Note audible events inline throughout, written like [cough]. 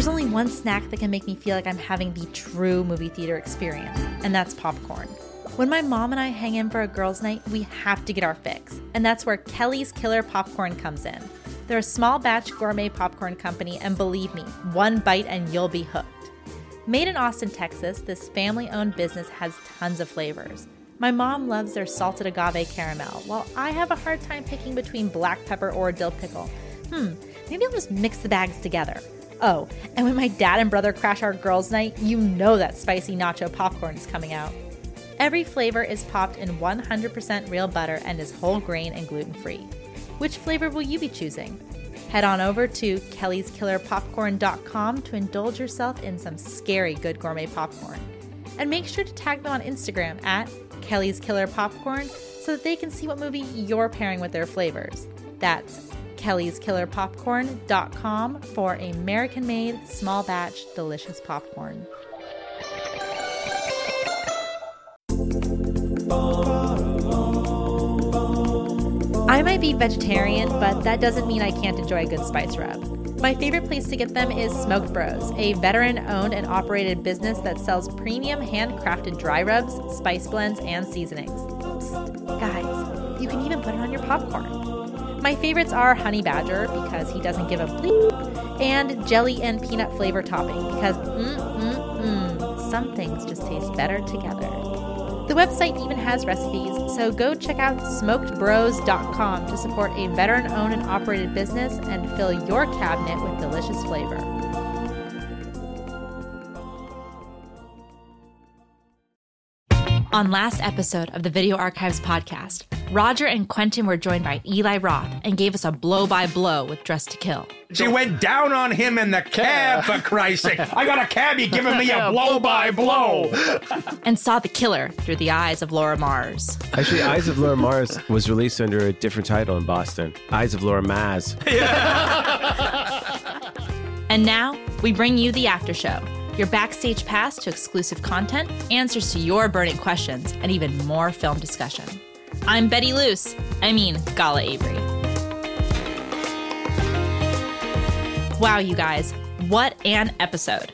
There's only one snack that can make me feel like I'm having the true movie theater experience, and that's popcorn. When my mom and I hang in for a girls' night, we have to get our fix, and that's where Kelly's Killer Popcorn comes in. They're a small batch gourmet popcorn company, and believe me, one bite and you'll be hooked. Made in Austin, Texas, this family owned business has tons of flavors. My mom loves their salted agave caramel, while I have a hard time picking between black pepper or dill pickle. Hmm, maybe I'll just mix the bags together. Oh, and when my dad and brother crash our girls' night, you know that spicy nacho popcorn is coming out. Every flavor is popped in 100% real butter and is whole grain and gluten free. Which flavor will you be choosing? Head on over to kellyskillerpopcorn.com to indulge yourself in some scary good gourmet popcorn. And make sure to tag them on Instagram at Kelly's Killer Popcorn so that they can see what movie you're pairing with their flavors. That's kellyskillerpopcorn.com for American made, small batch, delicious popcorn. I might be vegetarian, but that doesn't mean I can't enjoy a good spice rub. My favorite place to get them is Smoked Bros, a veteran owned and operated business that sells premium handcrafted dry rubs, spice blends, and seasonings. Psst, guys, you can even put it on your popcorn. My favorites are Honey Badger because he doesn't give a bleep, and jelly and peanut flavor topping because mm mm mm, some things just taste better together. The website even has recipes, so go check out smokedbros.com to support a veteran owned and operated business and fill your cabinet with delicious flavor. On last episode of the Video Archives podcast, Roger and Quentin were joined by Eli Roth and gave us a blow by blow with Dressed to Kill. She went down on him in the cab, for Christ's sake. I got a cabbie giving me a blow by blow. and saw the killer through the eyes of Laura Mars. Actually, Eyes of Laura Mars was released under a different title in Boston. Eyes of Laura Maz. And now we bring you the after show. Your backstage pass to exclusive content, answers to your burning questions, and even more film discussion. I'm Betty Luce. I mean, Gala Avery. Wow, you guys, what an episode.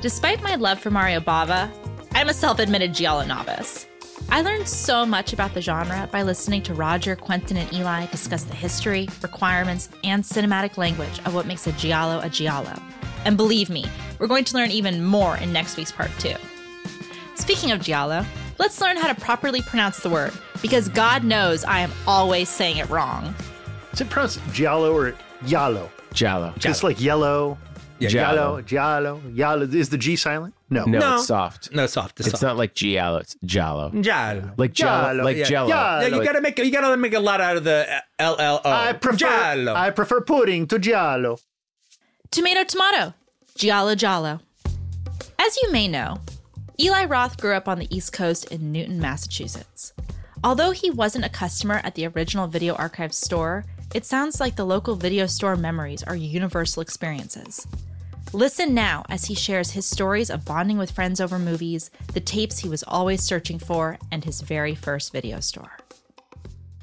Despite my love for Mario Bava, I'm a self admitted Giallo novice. I learned so much about the genre by listening to Roger, Quentin, and Eli discuss the history, requirements, and cinematic language of what makes a Giallo a Giallo. And believe me, we're going to learn even more in next week's part two. Speaking of Giallo, let's learn how to properly pronounce the word, because God knows I am always saying it wrong. Is it pronounced Giallo or Yallo? Giallo. Just like yellow. Yeah, Giallo, Giallo, Giallo. Is the G silent? No. No, No. it's soft. No, soft. It's not like Giallo, it's Giallo. Giallo. Like Jello. Giallo, Like yeah. Jello. Yeah. Yeah, you like- gotta make you gotta make a lot out of the L L O. I prefer Giallo. I prefer pudding to Giallo. Tomato, tomato. Giallo, giallo. As you may know, Eli Roth grew up on the East Coast in Newton, Massachusetts. Although he wasn't a customer at the original Video Archive store, it sounds like the local video store memories are universal experiences. Listen now as he shares his stories of bonding with friends over movies, the tapes he was always searching for, and his very first video store.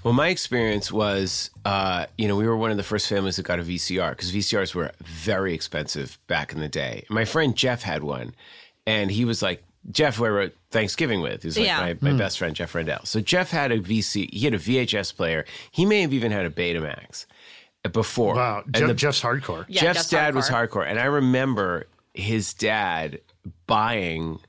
Well, my experience was, uh, you know, we were one of the first families that got a VCR because VCRs were very expensive back in the day. My friend Jeff had one, and he was like, Jeff, who I wrote Thanksgiving with, who's like Yeah. my, my best friend, Jeff Rendell. So Jeff had a VC, he had a VHS player. He may have even had a Betamax before. Wow. And Jeff, the- Jeff's hardcore. Yeah, Jeff's Jeff's dad was hardcore. hardcore, and I remember his dad buying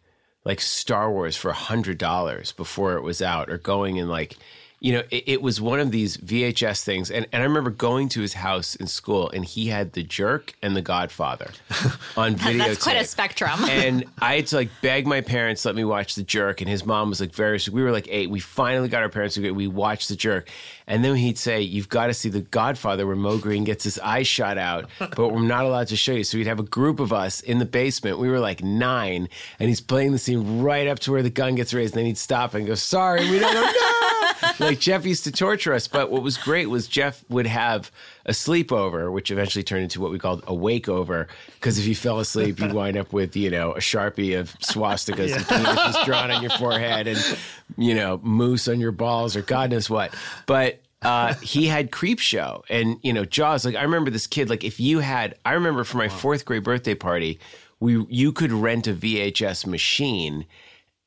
like Star Wars for a hundred dollars before it was out, or going and like, you know, it, it was one of these VHS things, and and I remember going to his house in school, and he had The Jerk and The Godfather [laughs] on video. That's quite a spectrum. [laughs] and I had to like beg my parents let me watch The Jerk, and his mom was like very. We were like eight. We finally got our parents to agree. We watched The Jerk, and then he'd say, "You've got to see The Godfather, where Moe Greene gets his eyes shot out, but we're not allowed to show you." So we'd have a group of us in the basement. We were like nine, and he's playing the scene right up to where the gun gets raised, and then he'd stop and go, "Sorry, we don't know." [laughs] Like Jeff used to torture us, but what was great was Jeff would have a sleepover, which eventually turned into what we called a wakeover. Because if you fell asleep, you'd wind up with you know a sharpie of swastikas and penises drawn on your forehead, and you know moose on your balls, or God knows what. But uh, he had Creepshow and you know Jaws. Like I remember this kid. Like if you had, I remember for my fourth grade birthday party, we you could rent a VHS machine,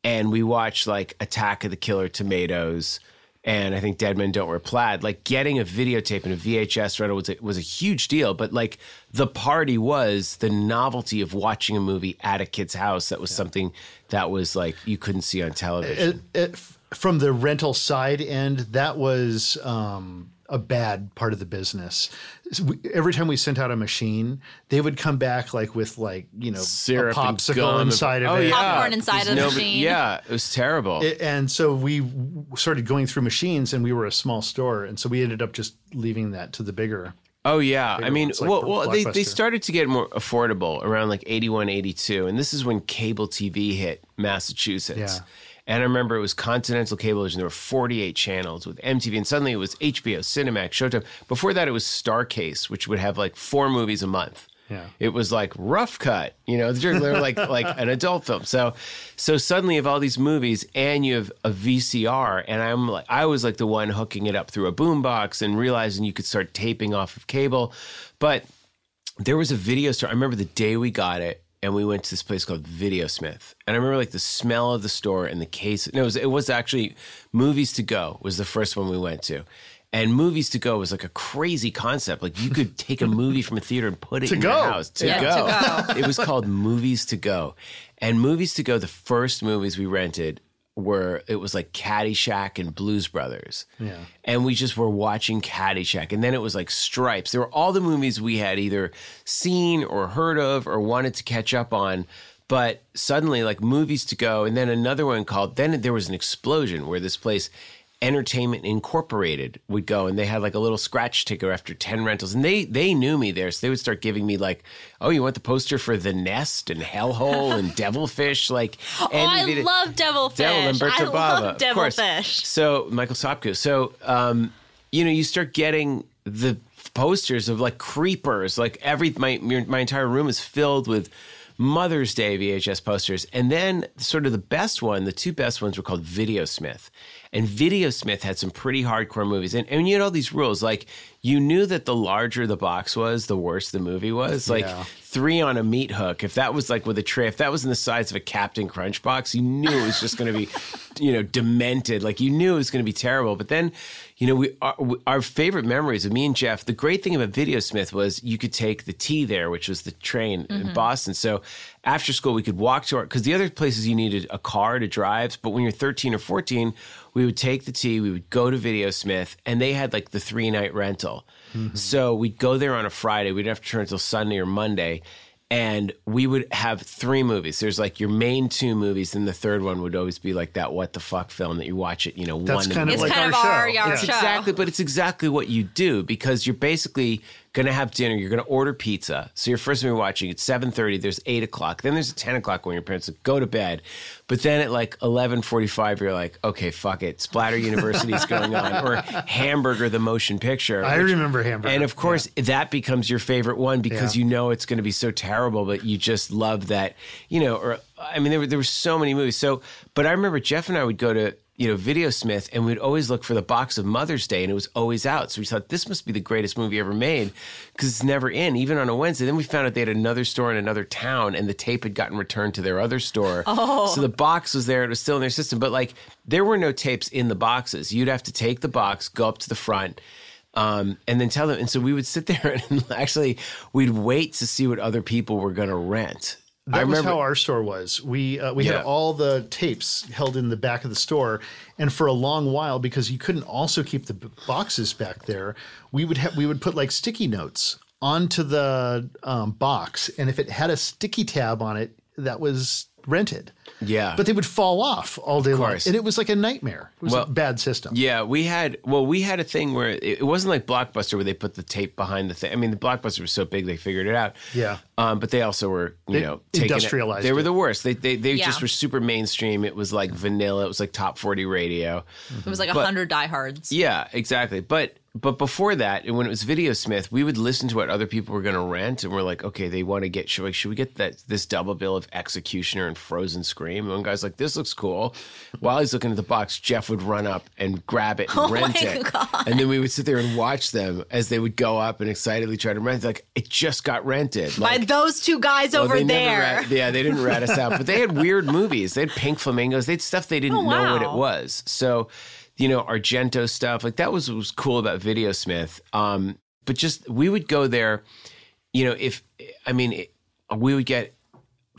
and we watched like Attack of the Killer Tomatoes. And I think Dead Men Don't Wear Plaid. Like getting a videotape and a VHS rental was a, was a huge deal. But like the party was the novelty of watching a movie at a kid's house. That was something that was like you couldn't see on television. It, it, from the rental side end, that was um, a bad part of the business. So we- Every time we sent out a machine, they would come back like with like you know syrup a popsicle gum. inside of oh, it. Yeah. Popcorn inside of the Nobody- machine. Yeah, it was terrible. It- and so we started going through machines, and we were a small store, and so we ended up just leaving that to the bigger. oh yeah, I mean, ones, like well, well, they, they started to get more affordable around like 81, 82. and this is when cable TV hit Massachusetts. Yeah. And I remember it was Continental Cablevision. There were 48 channels with MTV, and suddenly it was HBO, Cinemax, Showtime. Before that, it was Starcase, which would have like four movies a month. Yeah. It was like rough cut, you know, they're like [laughs] like an adult film. So so suddenly you have all these movies and you have a VCR and I'm like I was like the one hooking it up through a boombox and realizing you could start taping off of cable. But there was a video store. I remember the day we got it and we went to this place called Videosmith. And I remember like the smell of the store and the case. No, it was, it was actually Movies to Go was the first one we went to. And Movies to Go was like a crazy concept. Like you could take a movie from a theater and put it To in go. your house. To Yeah, go. to go. It was called Movies to Go. And Movies to Go, the first movies we rented were it was like Caddyshack and Blues Brothers. Yeah. And we just were watching Caddyshack. And then it was like Stripes. There were all the movies we had either seen or heard of or wanted to catch up on. But suddenly, like movies to go, and then another one called, then there was an explosion where this place, Entertainment Incorporated, would go and they had like a little scratch ticker after 10 rentals. And they they knew me there. So they would start giving me like, oh, you want the poster for The Nest and Hellhole and [laughs] Devilfish? Like, Oh, I did- love Devilfish. Devil Lamberto I Bava, love. Devilfish. So Michael Sopko. So um, you know, you start getting the posters of like creepers. Like every my my entire room is filled with Mother's Day VHS posters. And then sort of the best one, the two best ones were called Videosmith. And Videosmith had some pretty hardcore movies. And, and you had all these rules. Like you knew that the larger the box was, the worse the movie was. Like Yeah. three on a meat hook. If that was like with a tray, if that was in the size of a Captain Crunch box, you knew it was just going to be, [laughs] you know, demented. Like you knew it was going to be terrible. But then, you know, we our, our favorite memories of me and Jeff. The great thing about Videosmith was you could take the T there, which was the train in mm-hmm. Boston. So after school, we could walk to our because the other places you needed a car to drive. But when you're 13 or 14, we would take the T, we would go to Videosmith, and they had like the three night rental. So we'd go there on a Friday. We'd have to turn until Sunday or Monday. And we would have three movies. There's like your main two movies, and the third one would always be like that what the fuck film that you watch it, you know, That's one in kind of It's like kind our of our, show. our Yeah. show. Exactly, but it's exactly what you do because you're basically going to have dinner. You're going to order pizza. So your first movie watching it's seven thirty. There's eight o'clock. Then there's a ten o'clock when your parents like, go to bed. But then at like eleven forty five, you're like, okay, fuck it. Splatter University is going on, or Hamburger, the motion picture. I which- remember Hamburger. and of course, that becomes your favorite one because Yeah. you know it's going to be so terrible, but you just love that, you know. Or I mean, there were there were so many movies. So, but I remember Jeff and I would go to you know Videosmith, and we'd always look for the box of Mother's Day, and it was always out. So we thought this must be the greatest movie ever made because it's never in, even on a Wednesday. Then we found out they had another store in another town, and the tape had gotten returned to their other store. [laughs] Oh. So the box was there; it was still in their system, but like there were no tapes in the boxes. You'd have to take the box, go up to the front um, and then tell them. And so we would sit [laughs] there and actually we'd wait to see what other people were going to rent. That was how our store was. We uh, we Yeah. had all the tapes held in the back of the store, and for a long while, because you couldn't also keep the b- boxes back there, we would have we would put like sticky notes onto the um, box, and if it had a sticky tab on it, that was rented. Yeah. but they would fall off all day long, and it was like a nightmare. It was Well, a bad system. Yeah, we had well, we had a thing where it, it wasn't like Blockbuster where they put the tape behind the thing. I mean, the Blockbuster was so big they figured it out. Yeah. Um, but they also were, you They know, taking it- industrialized They were it. the worst. They they, they Yeah. just were super mainstream. It was like vanilla. It was like top forty radio. It was like a But- hundred diehards. Yeah, exactly. But but before that, and when it was Videosmith, we would listen to what other people were going to rent, and we're like, okay, they want to get should we, should we get that this double bill of Executioner and Frozen Scream? And one guy's like, this looks cool. While he's looking at the box, Jeff would run up and grab it and [laughs] Oh rent it, God. and then we would sit there and watch them as they would go up and excitedly try to rent. it. Like it just got rented. By Like, those two guys well, over there. rat- yeah, they didn't rat us out, but they had weird [laughs] movies. They had pink flamingos. They had stuff they didn't Oh, know what it was. So, you know, Argento stuff like that was what was cool about Videosmith. Um, but just we would go there. You know, if I mean, it, we would get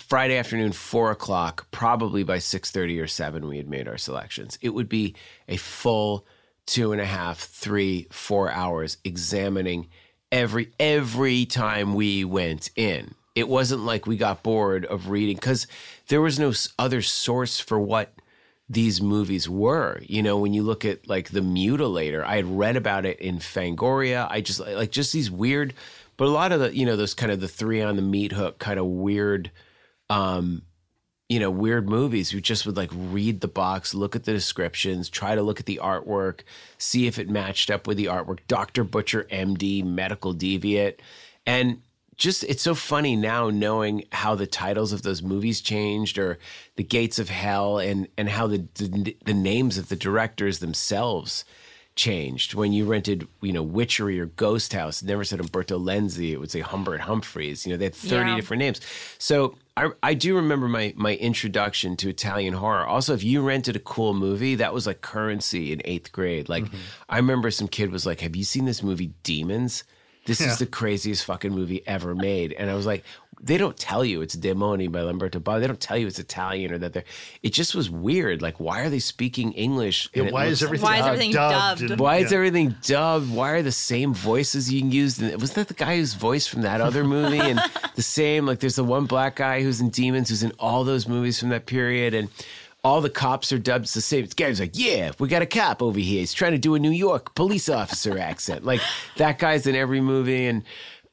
Friday afternoon, four o'clock. Probably by six thirty or seven, we had made our selections. It would be a full two and a half, three, four hours examining every every time we went in. It wasn't like we got bored of reading because there was no other source for what these movies were. You know, when you look at like the Mutilator, I had read about it in Fangoria. I just like just these weird, but a lot of the you know those kind of the three on the meat hook kind of weird um, you know, weird movies who just would like read the box, look at the descriptions, try to look at the artwork, see if it matched up with the artwork. Dr. Butcher, MD, Medical Deviate. And just, it's so funny now knowing how the titles of those movies changed or The Gates of Hell and, and how the, the, the names of the directors themselves changed when you rented, you know, Witchery or Ghost House. Never said Umberto Lenzi. It would say Humbert Humphreys. You know, they had 30 Yeah. different names. So I, I do remember my, my introduction to Italian horror. Also, if you rented a cool movie, that was like currency in eighth grade. Like, mm-hmm. I remember some kid was like, Have you seen this movie, Demons? This Yeah. is the craziest fucking movie ever made. And I was like, they don't tell you it's Demoni by Lamberto Bava. They don't tell you it's Italian or that they're. It just was weird. Like, why are they speaking English? Yeah, And it why is looks- everything, Why is everything dubbed? dubbed? and- why is yeah. everything dubbed? Why are the same voices you can use? Was that the guy who's voice from that other movie? And [laughs] the same, like there's the one black guy who's in Demons, who's in all those movies from that period, and all the cops are dubbed the same. The guy's like, "Yeah, we got a cop over here. He's trying to do a New York police officer accent." Like that guy's in every movie, and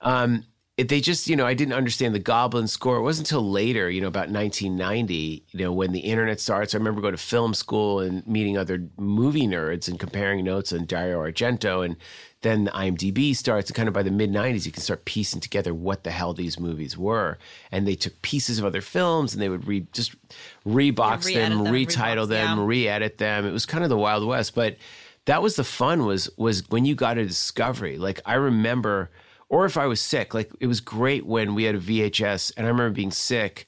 um, it, they just, you know, I didn't understand the Goblin score. It wasn't until later, you know, about 1990, you know, when the internet starts. I remember going to film school and meeting other movie nerds and comparing notes on Dario Argento. And then the IMDb starts, and kind of by the mid 90s, you can start piecing together what the hell these movies were. And they took pieces of other films and they would re, just rebox Yeah, them, them, retitle rebox, them, yeah. re-edit them. It was kind of the Wild West, but that was the fun was was when you got a discovery. Like I remember, or if I was sick, like it was great when we had a VHS, and I remember being sick,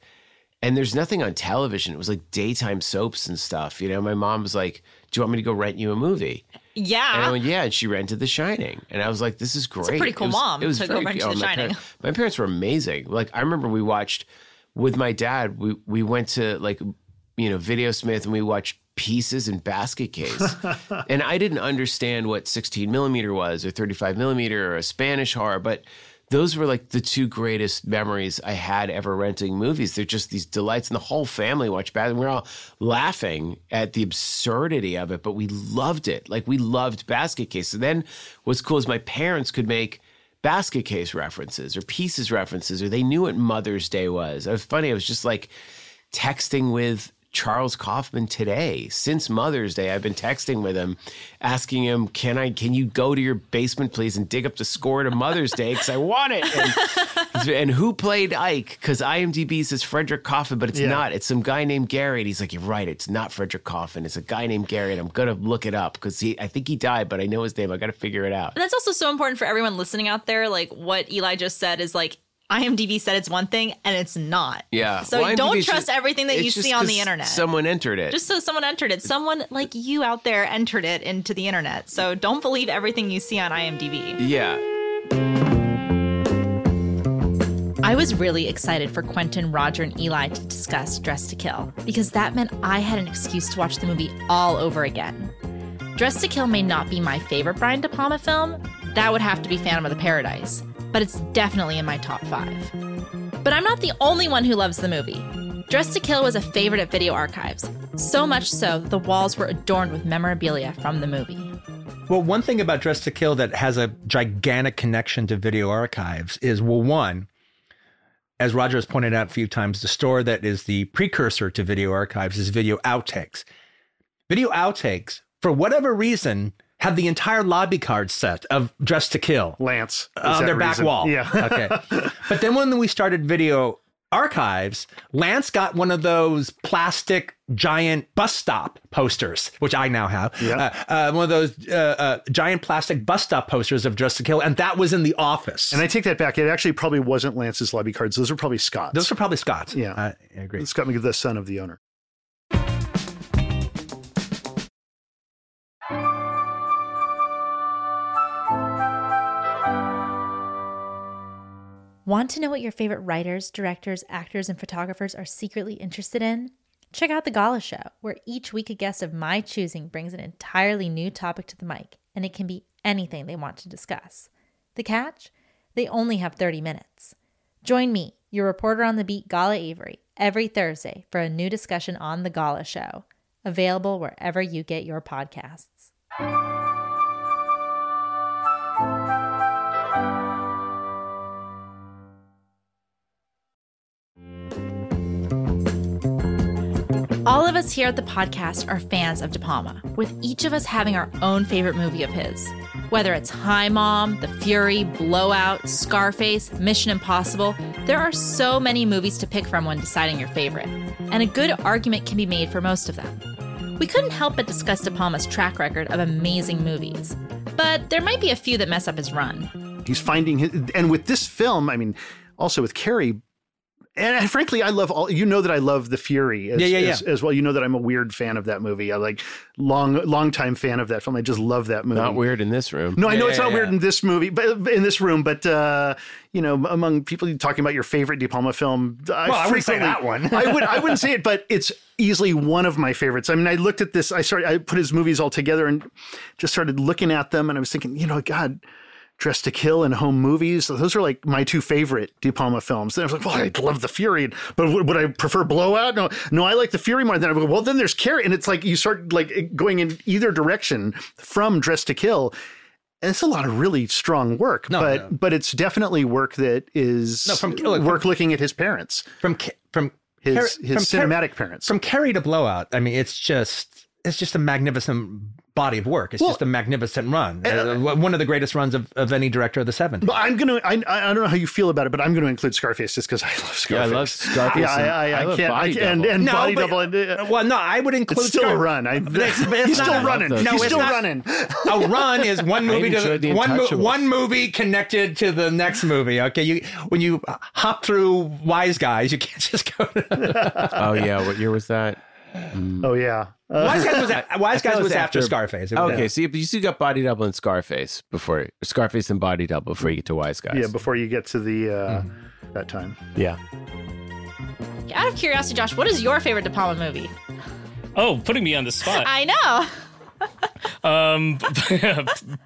and there's nothing on television. It was like daytime soaps and stuff. You know, my mom was like, "Do you want me to go rent you a movie?" And I Yeah. went, "Yeah," and she rented The Shining, and I was like, "This is great." It's a pretty cool it was, mom It was to go rent you oh, The my Shining. my parents were amazing. Like I remember we watched with my dad. We we went to like you know Videosmith and we watched pieces and basket case, [laughs] and I didn't understand what 16 millimeter was or 35 millimeter or a Spanish horror, but those were like the two greatest memories I had ever renting movies. They're just these delights, and the whole family watched Basket. We we're all laughing at the absurdity of it, but we loved it. Like we loved Basket Case. And then what's cool is my parents could make basket case references or pieces references, or they knew what Mother's Day was. It was funny. I was just like texting with Charles Kaufman today. Since Mother's Day, I've been texting with him, asking him, "Can I? Can you go to your basement, please, and dig up the score to Mother's Day because I want it." And, [laughs] and who played Ike? Because IMDb says Frederick Coffin, but it's Yeah. not. It's some guy named Gary. And he's like, "You're right. It's not Frederick Coffin. It's a guy named Gary." And I'm gonna look it up because he. I think he died, but I know his name. I got to figure it out. And that's also so important for everyone listening out there. Like what Eli just said is like IMDb said it's one thing and it's not. Yeah. So Well, don't IMDb 's trust just- everything that you see on the internet. Someone entered it. just so someone entered it. Someone like you out there entered it into the internet. So don't believe everything you see on IMDb. yeah. I was really excited for Quentin, Roger, and Eli to discuss Dressed to Kill because that meant I had an excuse to watch the movie all over again. Dressed to Kill may not be my favorite Brian De Palma film, that would have to be Phantom of the Paradise, but it's definitely in my top five. But I'm not the only one who loves the movie. Dressed to Kill was a favorite at Video Archives, so much so that the walls were adorned with memorabilia from the movie. Well, one thing about Dressed to Kill that has a gigantic connection to video archives is well, one, as Roger has pointed out a few times, the store that is the precursor to video archives is Video Outtakes. Video Outtakes, for whatever reason, have the entire lobby card set of Dressed to Kill Lance. on that their back reason. wall. Yeah. [laughs] okay. But then when we started video archives, Lance got one of those plastic giant bus stop posters, which I now have. Yeah. Uh, uh, one of those uh, uh, giant plastic bus stop posters of Dressed to Kill, and that was in the office. And I take that back. It actually probably wasn't Lance's lobby cards. Those were probably Scott's. those are probably Scott's. Yeah. I I agree. Scott McGill, the son of the owner. Want to know what your favorite writers, directors, actors, and photographers are secretly interested in? Check out The Gala Show, where each week a guest of my choosing brings an entirely new topic to the mic, and it can be anything they want to discuss. The catch? They only have 30 minutes. Join me, your reporter on the beat, Gala Avery, every Thursday for a new discussion on The Gala Show, available wherever you get your podcasts. All of us here at the podcast are fans of De Palma, with each of us having our own favorite movie of his. Whether it's Hi, Mom, The Fury, Blowout, Scarface, Mission Impossible, there are so many movies to pick from when deciding your favorite, and a good argument can be made for most of them. We couldn't help but discuss De Palma's track record of amazing movies, but there might be a few that mess up his run. He's finding his, and with this film, I mean, also with Carrie, and frankly, I love all. You know that I love The Fury as, Yeah, yeah, as, as well. You know that I'm a weird fan of that movie. I like long, long time fan of that film. I just love that movie. Not weird in this room. No, I know Yeah, it's not yeah, weird yeah. in this movie, but in this room, but uh, you know, among people talking about your favorite De Palma film, I Well, I wouldn't say that one. I would, I [laughs] wouldn't say it, but it's easily one of my favorites. I mean, I looked at this, I started, I put his movies all together and just started looking at them, and I was thinking, you know, God. Dressed to Kill and Home Movies. Those are like my two favorite De Palma films. Then I was like, well, I love The Fury, but would, would I prefer Blowout? No, no, I like The Fury more. Then I go, well, then there's Carrie, and it's like you start like going in either direction from Dressed to Kill, and it's a lot of really strong work. No, but no. but it's definitely work that is No, from- look, work looking at his parents, from from his Carrie- his from cinematic parents. from Carrie to Blowout. I mean, it's just it's just a magnificent body of work. It's Well- just a magnificent run. Uh, one of the greatest runs of, of any director of the 70s. but I'm gonna. I, I don't know how you feel about it, but I'm going to include Scarface just because I [laughs] love Scarface. Yeah, I love Scarface. Yeah, I, I, and I, can't. I, Body and and No, body but- double. And, uh, well, no, I would include it's still a run. I, [laughs] it's- it's he's not- still I running. No, he's still not- running. a run is one [laughs] movie to The one mo- one movie connected to the next movie. Okay, you when you hop through Wise Guys, you can't just go. To, Oh yeah, what year was that? Oh yeah. Uh, Wise Guys was a- [laughs] Wise Guys was was after after- Scarface. Was- Okay, so you, you still got Body Double and Scarface before Scarface and Body Double before you get to Wise Guys. yeah, before you get to the uh, Mm-hmm. that time. yeah. Out of curiosity, Josh, what is your favorite De Palma movie? Oh, putting me on the spot. [laughs] I know. [laughs] Um,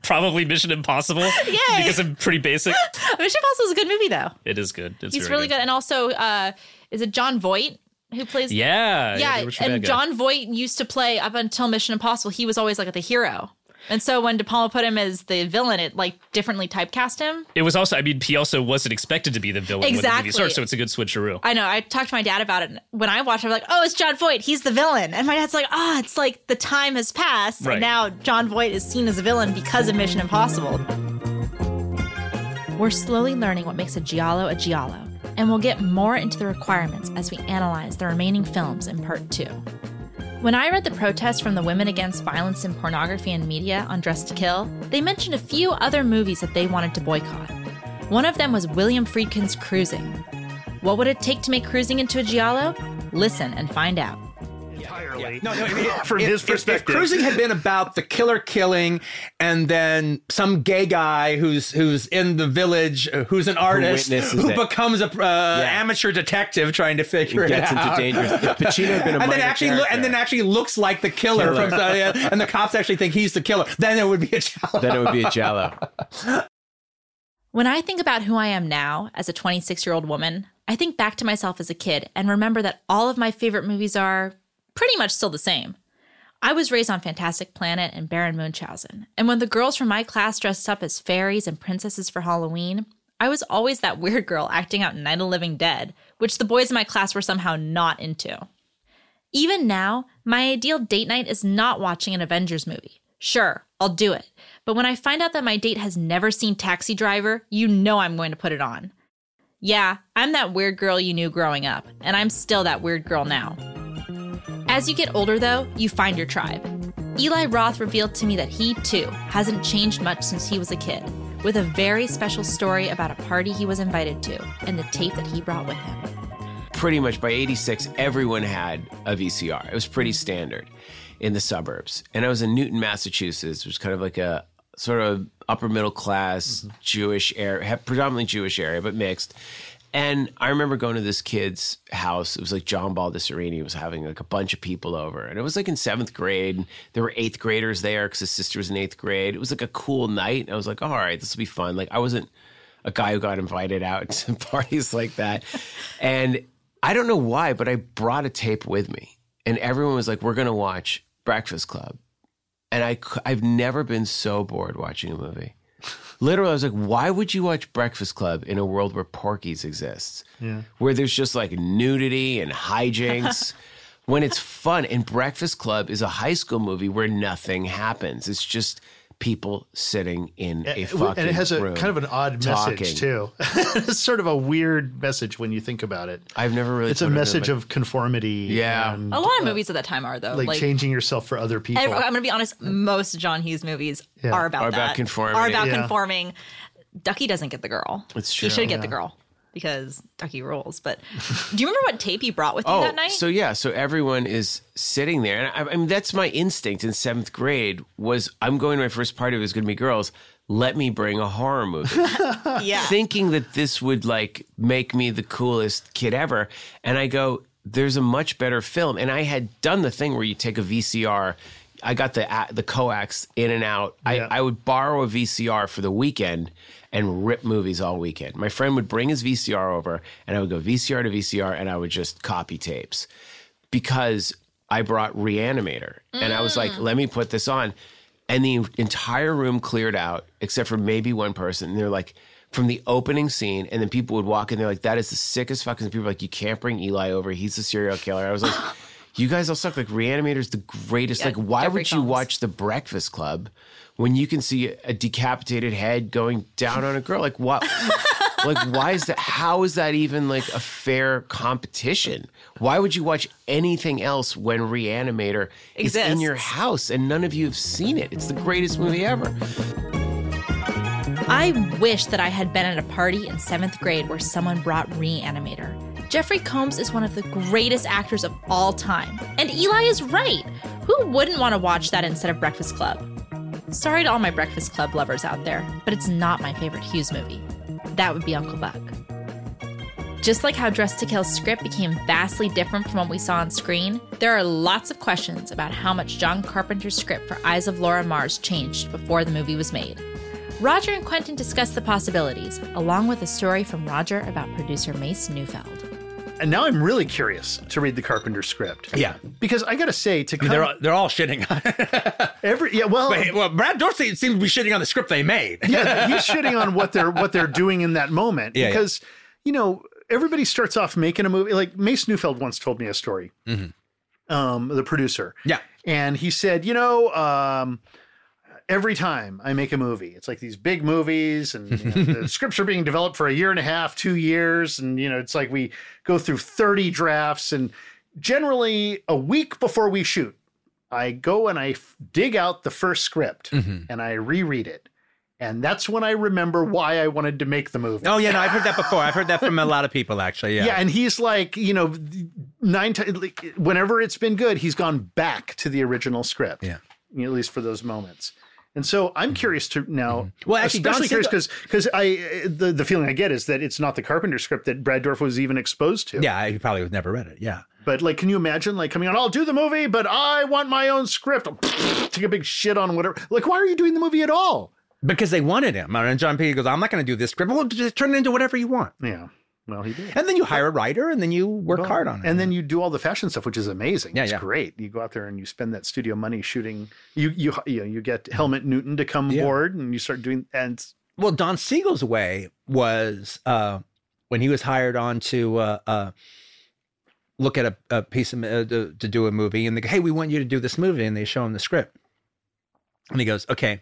probably Mission Impossible. Yay. Because I'm pretty basic. Mission Impossible is a good movie, though. It is good. It's He's very really good. And also, uh, is it Jon Voight who plays? Yeah. yeah. and Jon Voight used to play up until Mission Impossible. He was always like the hero. And so when De Palma put him as the villain, it like differently typecast him. It was also. I mean, he also wasn't expected to be the villain when the Exactly. movie starts, so it's a good switcheroo. I know. I talked to my dad about it. and When I watched, it, I was like, "Oh, it's Jon Voight. He's the villain." And my dad's like, "Ah, it's like the time has passed, Right. and now Jon Voight is seen as a villain because of Mission Impossible." We're slowly learning what makes a giallo a giallo, and we'll get more into the requirements as we analyze the remaining films in part two. When I read the protest from the Women Against Violence in Pornography and Media on Dressed to Kill, they mentioned a few other movies that they wanted to boycott. One of them was William Friedkin's Cruising. What would it take to make cruising into a giallo? Listen and find out. Entirely. No, no. I [laughs] From if- his if- if perspective. cruising had been about the killer killing, and then some gay guy who's who's in the village, uh, who's an artist, witnesses who becomes a uh, amateur detective trying to figure Gets it into out. dangerous. If [laughs] Pacino had been a and then actually, look, and then actually looks like the killer, Killer. from the, and the cops actually think he's the killer. Then it would be a challenge. then it would be a Jello. [laughs] When I think about who I am now as a 26 year old woman, I think back to myself as a kid and remember that all of my favorite movies are pretty much still the same. I was raised on Fantastic Planet and Baron Munchausen, and when the girls from my class dressed up as fairies and princesses for Halloween, I was always that weird girl acting out Night of Living Dead, which the boys in my class were somehow not into. Even now, my ideal date night is not watching an Avengers movie. Sure, I'll do it. But when I find out that my date has never seen Taxi Driver, you know I'm going to put it on. Yeah, I'm that weird girl you knew growing up, and I'm still that weird girl now. As you get older, though, you find your tribe. Eli Roth revealed to me that he, too, hasn't changed much since he was a kid, with a very special story about a party he was invited to and the tape that he brought with him. Pretty much by 86, everyone had a VCR. It was pretty standard in the suburbs. And I was in Newton, Massachusetts, which was kind of like a sort of upper middle class mm-hmm. Jewish area, predominantly Jewish area, but mixed. And I remember going to this kid's house. It was like John Baldessarini was having like a bunch of people over. And it was like in seventh grade. There were eighth graders there because his sister was in eighth grade. It was like a cool night. I was like, all right, this will be fun. Like I wasn't a guy who got invited out [laughs] to parties like that. And I don't know why, but I brought a tape with me. And everyone was like, we're going to watch Breakfast Club. And I, I've never been so bored watching a movie. Literally, I was like, why would you watch Breakfast Club in a world where Porky's exists? Where there's just like nudity and hijinks [laughs] when it's fun. And Breakfast Club is a high school movie where nothing happens. It's just people sitting in a fucking and it has a room kind of an odd talking. message too. [laughs] it's sort of a weird message when you think about it. I've never really. It's a put it message of conformity. Yeah. and, A lot of uh, movies at that time are, though. like, Like, changing yourself for other people. I, I'm going to be honest, most John Hughes movies Yeah. are about Are about that. conformity. Are about Yeah. conforming. Ducky doesn't get the girl. It's true. He should get the girl because Ducky rules. But do you remember what tape you brought with you Oh, that night? so yeah, so everyone is sitting there, and I, I mean that's my instinct in seventh grade. Was I'm going to my first party? It was going to be girls. Let me bring a horror movie, [laughs] yeah. thinking that this would like make me the coolest kid ever. And I go, there's a much better film. And I had done the thing where you take a VCR. I got the a- the coax in and out. Yeah. I, I would borrow a VCR for the weekend and rip movies all weekend. My friend would bring his VCR over, and I would go VCR to VCR, and I would just copy tapes because I brought Reanimator, and I was like, mm. let me put this on, and the entire room cleared out except for maybe one person. And they're like. From the opening scene, and then people would walk in. They're like, "That is the sickest fucking." People like, "You can't bring Eli over. He's a serial killer." I was like, [laughs] "You guys all suck." Like, Reanimator's the greatest. Yeah, like, why Jeffrey would you Combs. watch The Breakfast Club when you can see a decapitated head going down on a girl? Like, what? [laughs] like, why is that? How is that even like a fair competition? Why would you watch anything else when Reanimator is in your house and none of you have seen it? It's the greatest movie ever. I wish that I had been at a party in seventh grade where someone brought Reanimator. Jeffrey Combs is one of the greatest actors of all time. And Eli is right. Who wouldn't want to watch that instead of Breakfast Club? Sorry to all my Breakfast Club lovers out there, but it's not my favorite Hughes movie. That would be Uncle Buck. Just like how Dressed to Kill's script became vastly different from what we saw on screen, there are lots of questions about how much John Carpenter's script for Eyes of Laura Mars changed before the movie was made. Roger and Quentin discussed the possibilities, along with a story from Roger about producer Mace Neufeld. And now I'm really curious to read the Carpenter script. Yeah. Because I got to say, to come, They're all, they're all shitting on it. [laughs] every yeah, well, Wait, well, Brad Dourif seems to be shitting on the script they made. yeah, he's shitting on what they're what they're doing in that moment Yeah, yeah. because you know everybody starts off making a movie. Like Mace Neufeld once told me a story. Um, the producer, Yeah. and he said, you know, um, every time I make a movie, it's like these big movies, and you know, the [laughs] scripts are being developed for a year and a half, two years, and you know, it's like we go through thirty drafts, and generally a week before we shoot, I go and I f- dig out the first script mm-hmm. and I reread it. And that's when I remember why I wanted to make the movie. Oh yeah, no, I've heard that before. I've heard that from a lot of people actually. Yeah. Yeah, and he's like, you know, nine times, whenever it's been good, he's gone back to the original script. Yeah. You know, at least for those moments. And so I'm mm-hmm. curious to now, mm-hmm. Well, actually, especially curious because because I the the feeling I get is that it's not the Carpenter script that Brad Dourif was even exposed to. yeah, he probably would never read it. Yeah. But like, can you imagine like coming on? I'll do the movie, but I want my own script. [laughs] Take a big shit on whatever. Like, why are you doing the movie at all? Because they wanted him. And John P goes, I'm not going to do this script. Well, just turn it into whatever you want. Yeah. Well, he did. And then you hire a writer and then you work hard on it. And then you do all the fashion stuff, which is amazing. Yeah, it's yeah. great. You go out there and you spend that studio money shooting. You you you know you get Helmut Newton to come Yeah. aboard, and you start doing. And well, Don Siegel's way was uh, when he was hired on to uh, uh, look at a, a piece of uh, to, to do a movie, and they go, "Hey, we want you to do this movie," and they show him the script, and he goes, "Okay,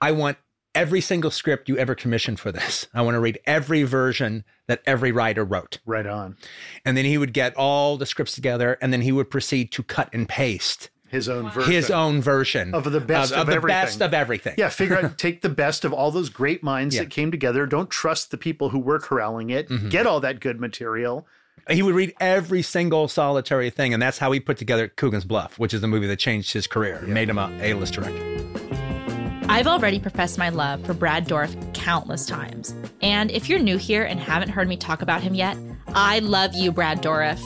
I want every single script you ever commissioned for this. I want to read every version that every writer wrote." Right on. And then he would get all the scripts together, and then he would proceed to cut and paste His own version. his own version Of the best of the everything. best of everything. Yeah, figure out, [laughs] take the best of all those great minds Yeah. that came together. Don't trust the people who were corralling it. Mm-hmm. Get all that good material. He would read every single solitary thing, and that's how he put together Coogan's Bluff, which is the movie that changed his career, and made him a A-list director. I've already professed my love for Brad Dourif countless times. And if you're new here and haven't heard me talk about him yet, I love you, Brad Dourif.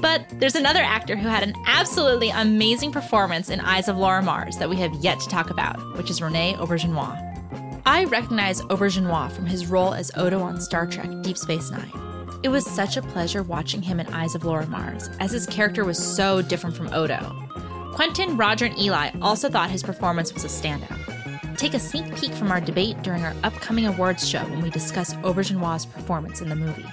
But there's another actor who had an absolutely amazing performance in Eyes of Laura Mars that we have yet to talk about, which is Rene Auberjonois. I recognize Auberjonois from his role as Odo on Star Trek Deep Space Nine. It was such a pleasure watching him in Eyes of Laura Mars, as his character was so different from Odo. Quentin, Roger, and Eli also thought his performance was a standout. Take a sneak peek from our debate during our upcoming awards show when we discuss Auberjonois' performance in the movie.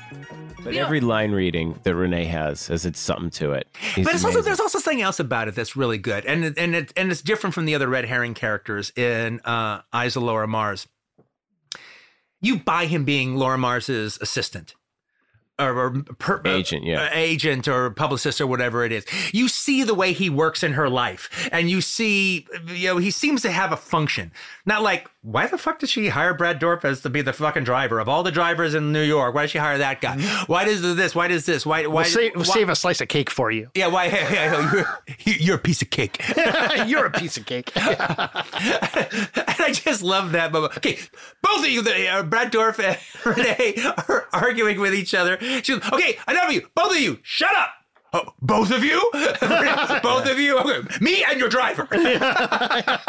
But every line reading that Renee has has it's something to it. He's But it's also there's also something else about it that's really good, and and it, and it's different from the other red herring characters in uh, Eyes of Laura Mars. You buy him being Laura Mars's assistant. Or, or per, Agent, yeah. uh, agent or publicist or whatever it is. You see the way he works in her life, and you see, you know, he seems to have a function. Not like, why the fuck did she hire Brad Dourif as to be the fucking driver of all the drivers in New York? Why did she hire that guy? Why does this? Why does this? Why? Why? We'll, save, we'll why- save a slice of cake for you. yeah, why? [laughs] You're, you're a piece of cake. [laughs] You're a piece of cake. [laughs] and I just love that moment. Okay, both of you, the, uh, Brad Dourif and Renee, are arguing with each other. She's okay, enough of you. Both of you, shut up. Oh, both of you? [laughs] both of you? Okay. Me and your driver. [laughs]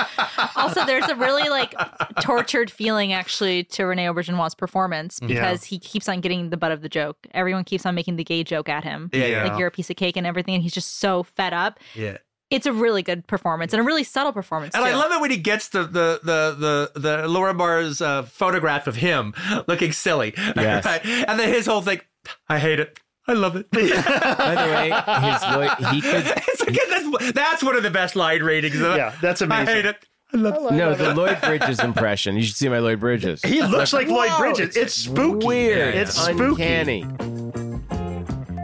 Also, there's a really like tortured feeling actually to Rene Auberjonois' performance because he keeps on getting the butt of the joke. Everyone keeps on making the gay joke at him. Yeah, yeah. Like you're a piece of cake and everything. And he's just so fed up. Yeah. It's a really good performance and a really subtle performance. And I love it when he gets the the the the, the Laura Barr's uh, photograph of him looking silly. Yes. [laughs] Right? And then his whole thing, I hate it. I love it. [laughs] By the way, his lo- he could [laughs] it's like, that's, that's one of the best line ratings. Yeah, that's amazing. I amazing. hate it. I love it. no the Lloyd Bridges impression. You should see my Lloyd Bridges. He looks like Lloyd Bridges. It's, spooky. Weird. It's It's spooky. uncanny.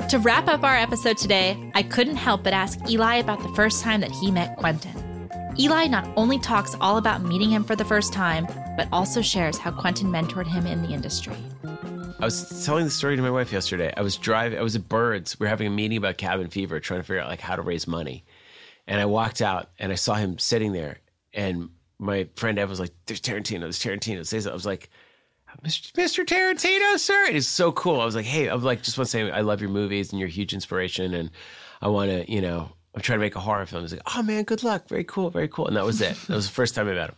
To wrap up our episode today, I couldn't help but ask Eli about the first time that he met Quentin. Eli not only talks all about meeting him for the first time, but also shares how Quentin mentored him in the industry. I was telling the story to my wife yesterday. I was driving. I was at Birds. We were having a meeting about cabin fever, trying to figure out like how to raise money. And I walked out and I saw him sitting there. And my friend Ev was like, "There's Tarantino. There's Tarantino." Say something. I was like, "Mr. Mr. Tarantino, sir." It is so cool. I was like, "Hey, I'm like, just want to say I love your movies and you're a huge inspiration. And I want to, you know, I'm trying to make a horror film." He's like, "Oh man, good luck. Very cool. Very cool." And that was it. That was the first time I met him.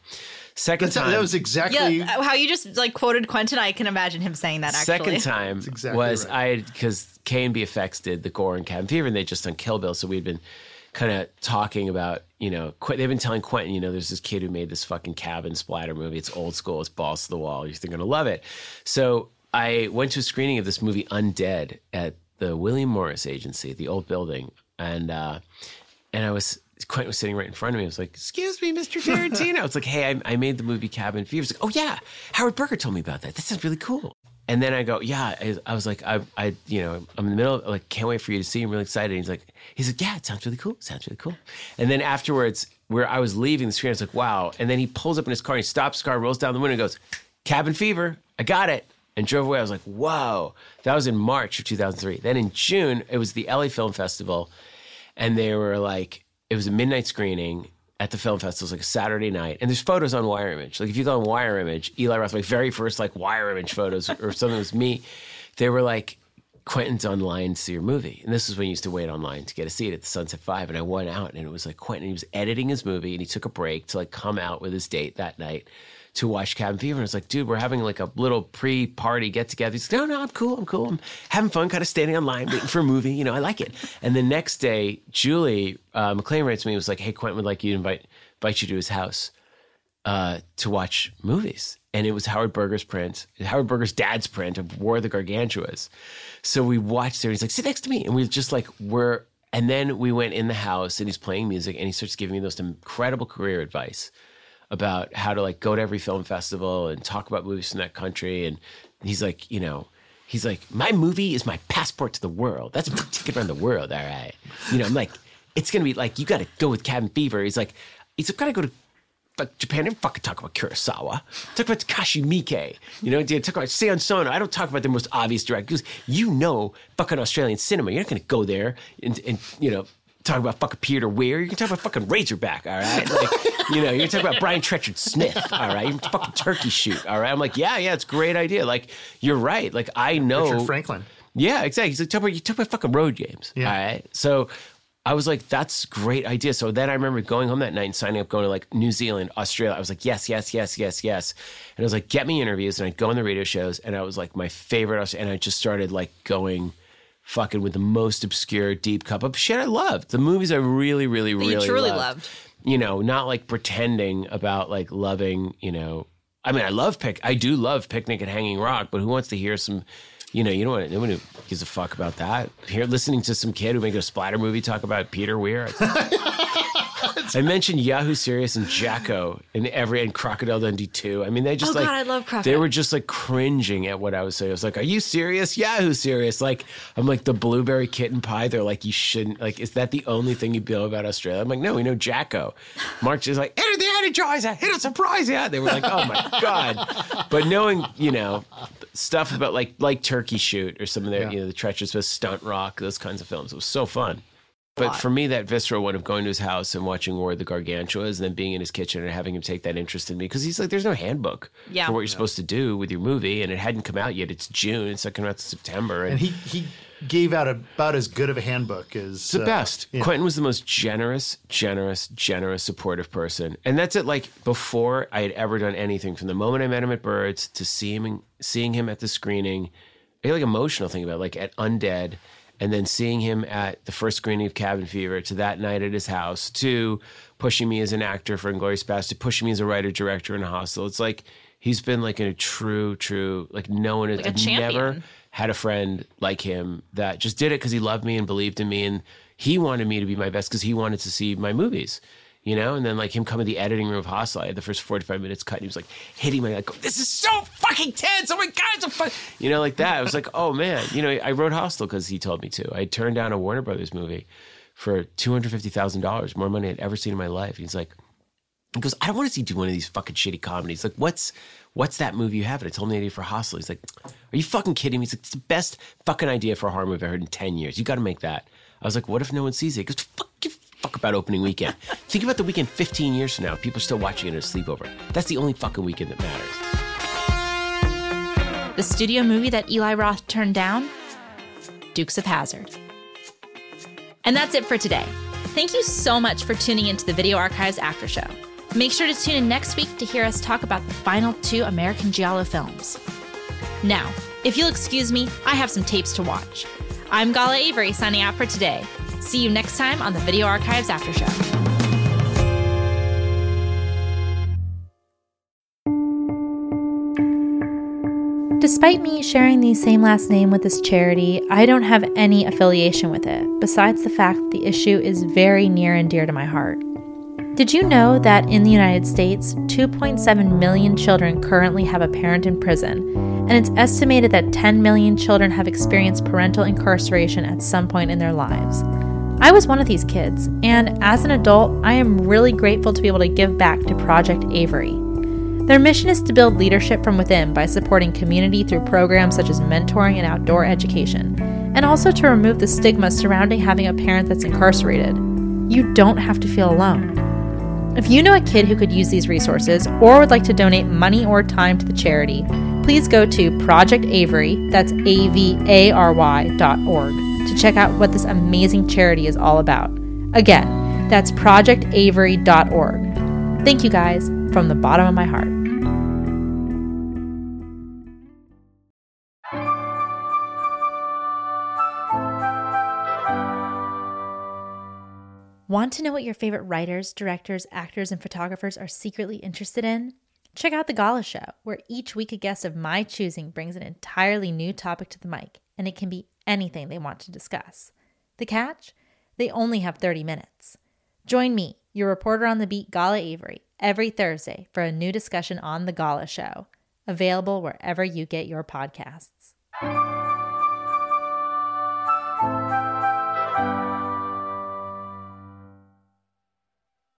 Second That's, time. that was exactly. Yeah, how you just like quoted Quentin, I can imagine him saying that actually. Second time exactly was right. I because KNB EFX did the Gore and Cabin Fever, and they just done Kill Bill, so we'd been kind of talking about you know Qu- they've been telling Quentin you know there's this kid who made this fucking cabin splatter movie. It's old school. It's balls to the wall. You're gonna love it. So I went to a screening of this movie Undead at the William Morris Agency, the old building, and uh, and I was Quentin was sitting right in front of me. I was like, "Excuse me, Mr. Tarantino." It's like, "Hey, I, I made the movie Cabin Fever." He's like, "Oh yeah, Howard Berger told me about that. That sounds really cool." And then I go, "Yeah." I, I was like, "I, I, you know, I'm in the middle. Of, like, can't wait for you to see. I'm really excited." And he's like, "He's like, yeah, it sounds really cool. Sounds really cool." And then afterwards, where I was leaving the screen, I was like, "Wow!" And then he pulls up in his car, he stops car, rolls down the window, and goes, "Cabin Fever. I got it." And drove away. I was like, "Whoa!" That was in March of 2003. Then in June, it was the LA Film Festival and they were like it was a midnight screening at the film festival. It was like a Saturday night, and there's photos on Wire Image. Like if you go on Wire Image, Eli Roth, my very first like Wire Image photos or [laughs] something was me. They were like Quentin's online to see your movie, and this is when you used to wait online to get a seat at the Sunset Five. And I went out, and it was like Quentin. He was editing his movie, and he took a break to like come out with his date that night to watch Cabin Fever. And I was like, dude, we're having like a little pre-party get together. He's like, no, no, I'm cool. I'm cool. I'm having fun, kind of standing online waiting for a movie. You know, I like it. And the next day, Julie uh, McLean writes me was like, hey, Quentin would like you to invite, invite you to his house uh, to watch movies. And it was Howard Berger's print, Howard Berger's dad's print of War of the Gargantuas. So we watched. And he's like, sit next to me. And we just like, were, and then we went in the house and he's playing music and he starts giving me those incredible career advice about how to like go to every film festival and talk about movies from that country. And he's like, you know, he's like, my movie is my passport to the world. That's my ticket around the world. All right. You know, I'm like, it's going to be like, you got to go with Cabin Fever. He's like, he's got to go to like Japan, don't fucking talk about Kurosawa. Talk about Takashi Miike. You know, talk about Sion Sono. I don't talk about the most obvious directors. You know fucking Australian cinema. You're not gonna go there and, and you know, talk about fucking Peter Weir. You can talk about fucking Razorback, all right? Like, you know, you can talk about Brian Trenchard Smith, all right? You can fucking turkey shoot, all right? I'm like, yeah, yeah, it's a great idea. Like, you're right. Like, I know Richard Franklin. Yeah, exactly. He's like, talk about, you talk about fucking road games. Yeah. All right. So I was like, that's a great idea. So then I remember going home that night and signing up, going to like New Zealand, Australia. I was like, yes, yes, yes, yes, yes. And I was like, get me interviews. And I'd go on the radio shows. And I was like, my favorite. And I just started like going fucking with the most obscure deep cup of shit I loved. The movies I really, really, you really truly loved. loved. You know, not like pretending about like loving, you know, I mean, I love pic. I do love Picnic at Hanging Rock, but who wants to hear some, you know, you don't want no one who gives a fuck about that. Here, listening to some kid who made a splatter movie talk about Peter Weir. [laughs] I mentioned Yahoo Serious and Jacko and every and Crocodile Dundee too. I mean, they just Oh, like God, I love Crocodile. They were just like cringing at what I was saying. I was like, "Are you serious? Yahoo Serious?" Like, I'm like the blueberry kitten pie. They're like, "You shouldn't." Like, is that the only thing you know about Australia? I'm like, "No, we know Jacko." Mark's just like, "Enter the energizer, hit a surprise!" Yeah, they were like, "Oh my [laughs] god!" But knowing, you know, stuff about like like Turkey Shoot or some of their, Yeah. you know, the treacherous Stunt Rock, those kinds of films. It was so fun. But for me, that visceral one of going to his house and watching War of the Gargantuas and then being in his kitchen and having him take that interest in me because he's like, there's no handbook Yeah. for what you're supposed to do with your movie, and it hadn't come out yet. It's June. It's not coming out to September, and, And he he gave out about as good of a handbook as the uh, best. yeah. Quentin was the most generous, generous, generous, supportive person, and that's it. Like before I had ever done anything, from the moment I met him at Birds to seeing him, seeing him at the screening, I get like emotional thing about it, like at Undead, and then seeing him at the first screening of Cabin Fever, to that night at his house, to pushing me as an actor for Inglourious to pushing me as a writer director in a Hostel. It's like he's been like in a true, true like no one has Like champion. never had a friend like him that just did it because he loved me and believed in me and he wanted me to be my best because he wanted to see my movies you know and then like him coming to the editing room of Hostel I had the first 45 minutes cut and he was like hitting my like this is so fucking tense oh my god it's so fun you know like that I was like [laughs] oh man you know I wrote Hostel because he told me to I turned down a Warner Brothers movie for $250,000 more money I'd ever seen in my life he's like he goes, I don't want to see you do one of these fucking shitty comedies. Like, what's what's that movie you have? And I told him the idea for Hostel. He's like, Are you fucking kidding me? He's like, It's the best fucking idea for a horror movie I've heard in 10 years. You got to make that. I was like, What if no one sees it? He goes, Fuck, a fuck about opening weekend. [laughs] Think about the weekend 15 years from now. People are still watching it at a sleepover. That's the only fucking weekend that matters. The studio movie that Eli Roth turned down? Dukes of Hazzard. And that's it for today. Thank you so much for tuning into the Video Archives After Show. Make sure to tune in next week to hear us talk about the final two American Giallo films. Now, if you'll excuse me, I have some tapes to watch. I'm Gala Avary signing out for today. See you next time on the Video Archives After Show. Despite me sharing the same last name with this charity, I don't have any affiliation with it, besides the fact that the issue is very near and dear to my heart. Did you know that in the United States, 2.7 million children currently have a parent in prison, and it's estimated that 10 million children have experienced parental incarceration at some point in their lives? I was one of these kids, and as an adult, I am really grateful to be able to give back to Project Avary. Their mission is to build leadership from within by supporting community through programs such as mentoring and outdoor education, and also to remove the stigma surrounding having a parent that's incarcerated. You don't have to feel alone. If you know a kid who could use these resources or would like to donate money or time to the charity, please go to Project Avary, that's A V A R Y dot org, to check out what this amazing charity is all about. Again, that's projectavary.org. Thank you guys from the bottom of my heart. Want to know what your favorite writers, directors, actors, and photographers are secretly interested in? Check out The Gala Show, where each week a guest of my choosing brings an entirely new topic to the mic, and it can be anything they want to discuss. The catch? They only have 30 minutes. Join me, your reporter on the beat, Gala Avary, every Thursday for a new discussion on The Gala Show, available wherever you get your podcasts.